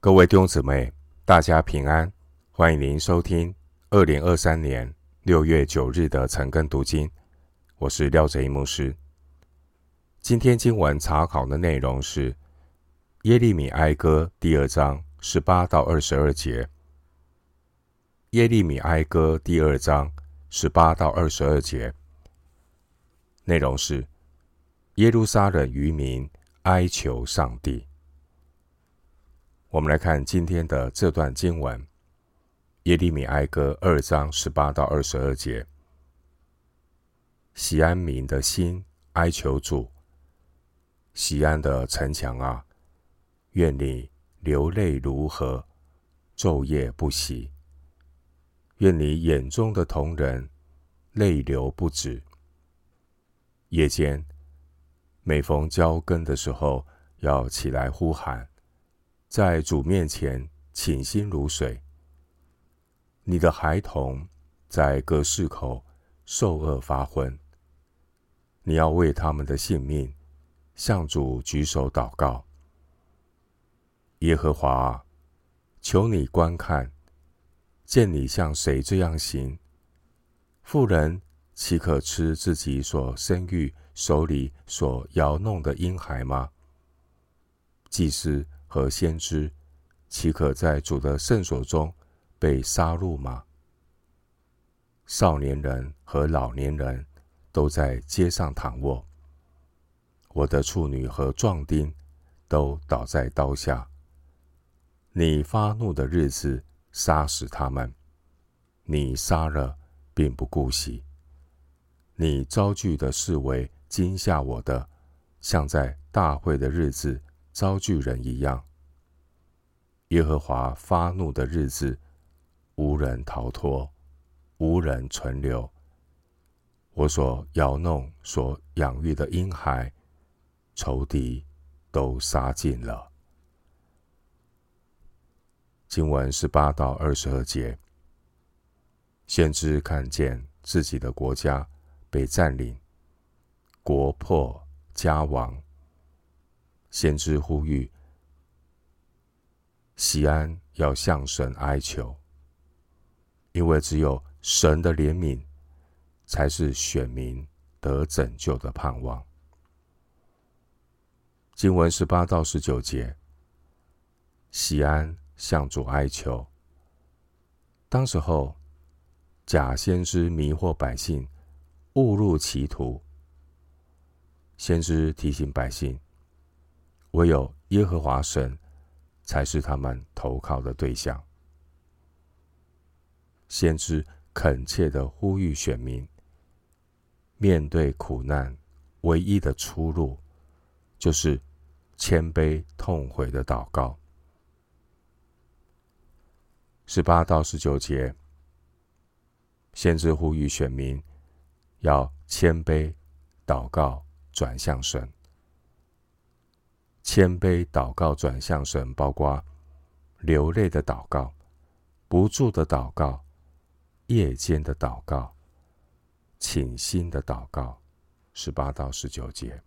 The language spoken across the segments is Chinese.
各位弟兄姊妹，大家平安！欢迎您收听二零二三年六月九日的晨更读经。我是廖哲一牧师。今天经文查考的内容是耶利米哀歌第二章十八到二十二节。耶利米哀歌第二章十八到二十二节内容是耶路撒冷渔民哀求上帝。我们来看今天的这段经文，《耶利米哀歌》二章十八到二十二节：喜安民的心哀求主，喜安的城墙啊，愿你流泪如河，昼夜不息；愿你眼中的瞳人泪流不止。夜间每逢交更的时候，要起来呼喊。在主面前倾心如水。你的孩童在各市口受饿发昏。你要为他们的性命向主举手祷告。耶和华啊，求你观看，见你像谁这样行？妇人岂可吃自己所生育、手里所摇弄的婴孩吗？祭司。和先知岂可在主的圣所中被杀戮吗？少年人和老年人都在街上躺卧，我的处女和壮丁都倒在刀下。你发怒的日子杀死他们，你杀了并不顾惜。你招聚的视为惊吓我的，像在大会的日子。招聚人一样，耶和华发怒的日子，无人逃脱，无人存留。我所摇弄、所养育的婴孩，仇敌都杀尽了。经文十八到二十二节，先知看见自己的国家被占领，国破家亡。先知呼吁，锡安要向神哀求，因为只有神的怜悯，才是选民得拯救的盼望。经文十八到十九节，锡安向主哀求。当时候，假先知迷惑百姓，误入歧途。先知提醒百姓。唯有耶和华神才是他们投靠的对象。先知恳切的呼吁选民，面对苦难，唯一的出路就是谦卑痛悔的祷告。十八到十九节，先知呼吁选民要谦卑祷告，转向神。谦卑祷告转向神，包括流泪的祷告、不住的祷告、夜间的祷告、倾心的祷告。十八到十九节，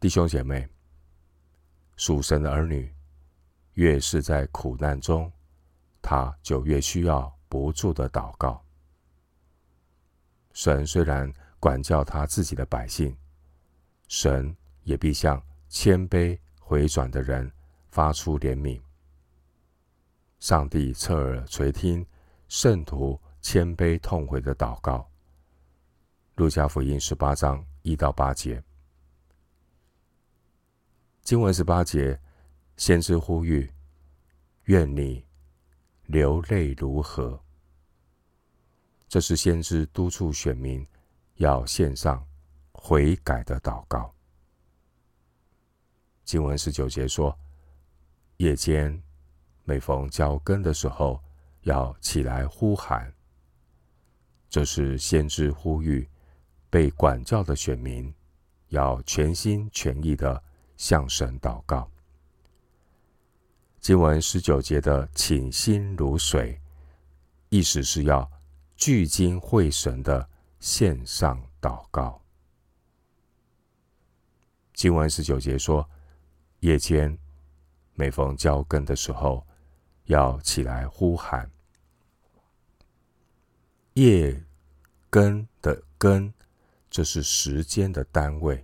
弟兄姐妹，属神的儿女，越是在苦难中，他就越需要不住的祷告。神虽然管教他自己的百姓。神也必向谦卑回转的人发出怜悯。上帝侧耳垂听圣徒谦卑痛悔的祷告。路加福音十八章一到八节，经文十八节，先知呼吁：愿你流泪如河。这是先知督促选民要献上。悔改的祷告。经文十九节说：“夜间每逢交更的时候，要起来呼喊。”这是先知呼吁被管教的选民要全心全意的向神祷告。经文十九节的“倾心如水”，意思是要聚精会神的献上祷告。经文十九节说：“夜间每逢交更的时候，要起来呼喊。夜更的更，这是时间的单位。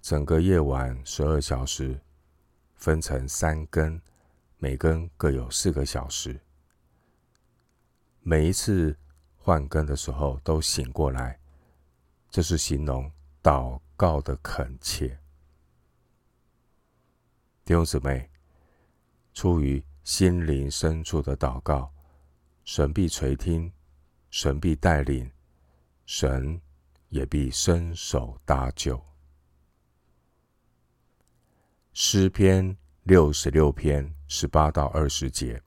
整个夜晚十二小时，分成三更，每更各有四个小时。每一次换更的时候，都醒过来，这是形容祷告的恳切。弟兄姊妹，出于心灵深处的祷告，神必垂听，神必带领，神也必伸手搭救。诗篇六十六篇十八到二十节。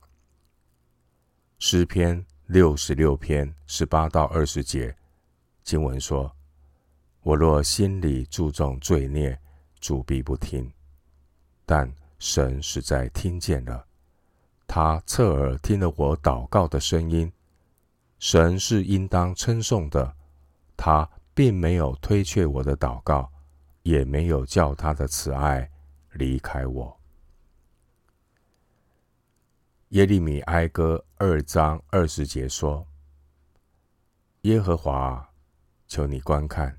诗篇六十六篇十八到二十节，经文说：“我若心里注重罪孽，主必不听；但神实在听见了，他侧耳听了我祷告的声音。神是应当称颂的，他并没有推却我的祷告，也没有叫他的慈爱。”离开我。耶利米哀歌二章二十节说：“耶和华，求你观看，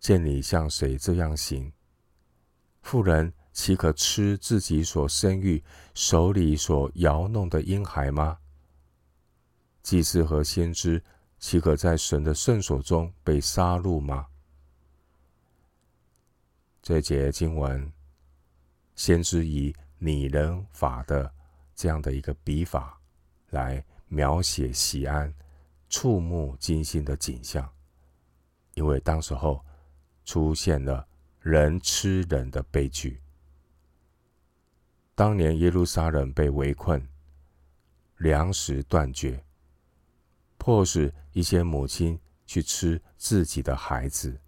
见你像谁这样行？妇人岂可吃自己所生育、手里所摇弄的婴孩吗？祭司和先知岂可在神的圣所中被杀戮吗？”这节经文。先知以拟人法的这样的一个笔法来描写西安触目惊心的景象，因为当时候出现了人吃人的悲剧。当年耶路撒冷被围困，粮食断绝，迫使一些母亲去吃自己的孩子。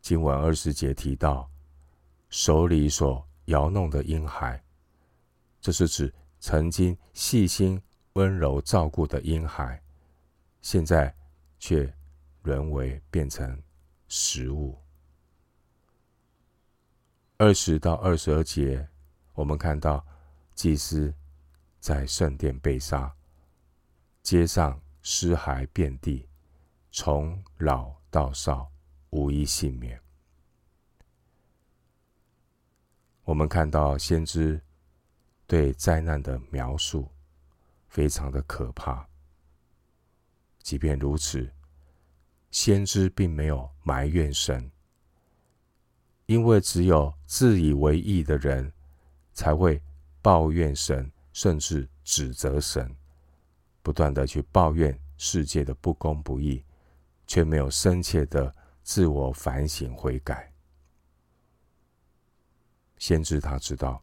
经文二十节提到。手里所摇弄的婴孩，这是指曾经细心温柔照顾的婴孩，现在却沦为变成食物。二十到二十二节，我们看到祭司在圣殿被杀，街上尸骸遍地，从老到少无一幸免。我们看到先知对灾难的描述非常的可怕。即便如此，先知并没有埋怨神，因为只有自以为义的人才会抱怨神，甚至指责神，不断的去抱怨世界的不公不义，却没有深切的自我反省悔改。先知他知道，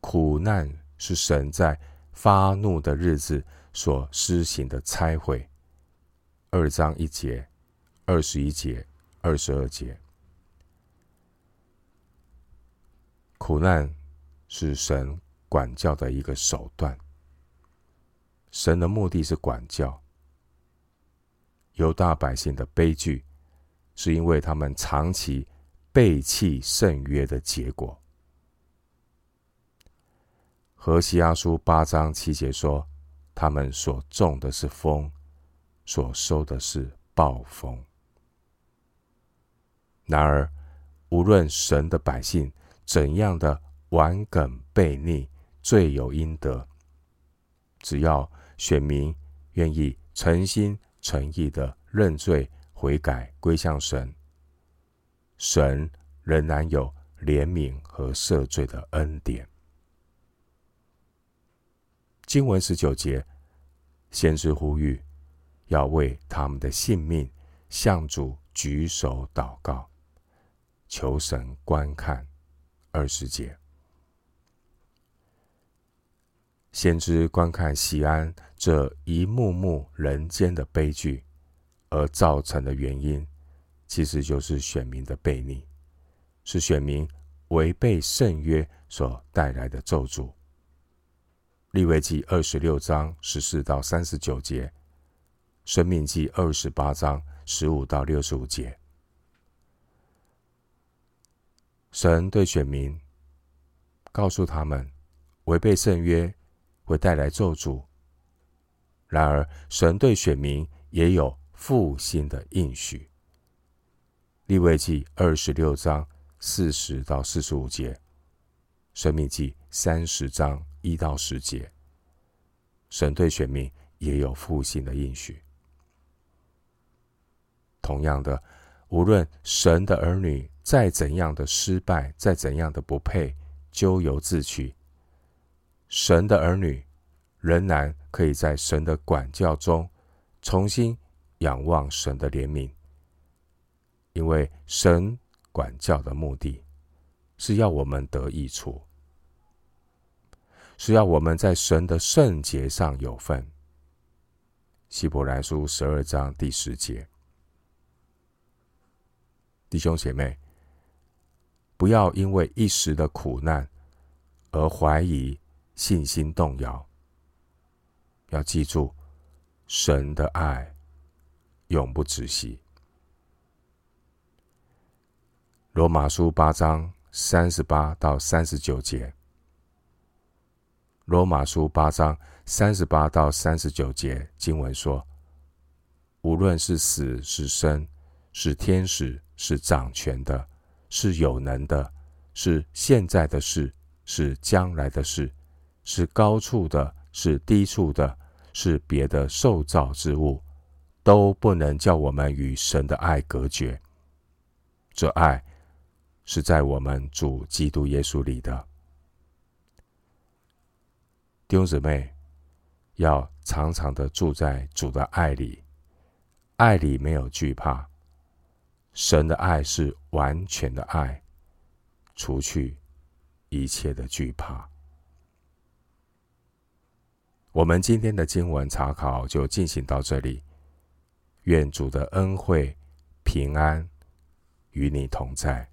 苦难是神在发怒的日子所施行的拆毁。二章一节、二十一节、二十二节，苦难是神管教的一个手段。神的目的是管教。犹大百姓的悲剧，是因为他们长期。背弃圣约的结果。何西阿书八章七节说：“他们所种的是风，所收的是暴风。”然而，无论神的百姓怎样的顽梗悖逆，罪有应得，只要选民愿意诚心诚意的认罪悔改，归向神。神仍然有怜悯和赦罪的恩典。经文十九节，先知呼吁要为他们的性命向主举手祷告，求神观看。二十节，先知观看锡安这一幕幕人间的悲剧，而造成的原因。其实就是选民的悖逆，是选民违背圣约所带来的咒诅。利未记二十六章十四到三十九节，申命记二十八章十五到六十五节。神对选民告诉他们，违背圣约会带来咒诅。然而，神对选民也有复兴的应许。利未记二十六章四十到四十五节，申命记三十章一到十节，神对选民也有复兴的应许。同样的，无论神的儿女再怎样的失败，再怎样的不配，咎由自取。神的儿女仍然可以在神的管教中重新仰望神的怜悯。因为神管教的目的，是要我们得益处，是要我们在神的圣洁上有份。希伯来书十二章第十节，弟兄姐妹，不要因为一时的苦难而怀疑、信心动摇。要记住，神的爱永不止息。罗马书八章三十八到三十九节。罗马书八章三十八到三十九节经文说：“无论是死是生，是天使，是掌权的，是有能的，是现在的事，是将来的事，是高处的，是低处的，是别的受造之物，都不能叫我们与神的爱隔绝。这爱。”是在我们主基督耶稣里的弟兄姊妹，要常常的住在主的爱里，爱里没有惧怕。神的爱是完全的爱，除去一切的惧怕。我们今天的经文查考就进行到这里，愿主的恩惠平安与你同在。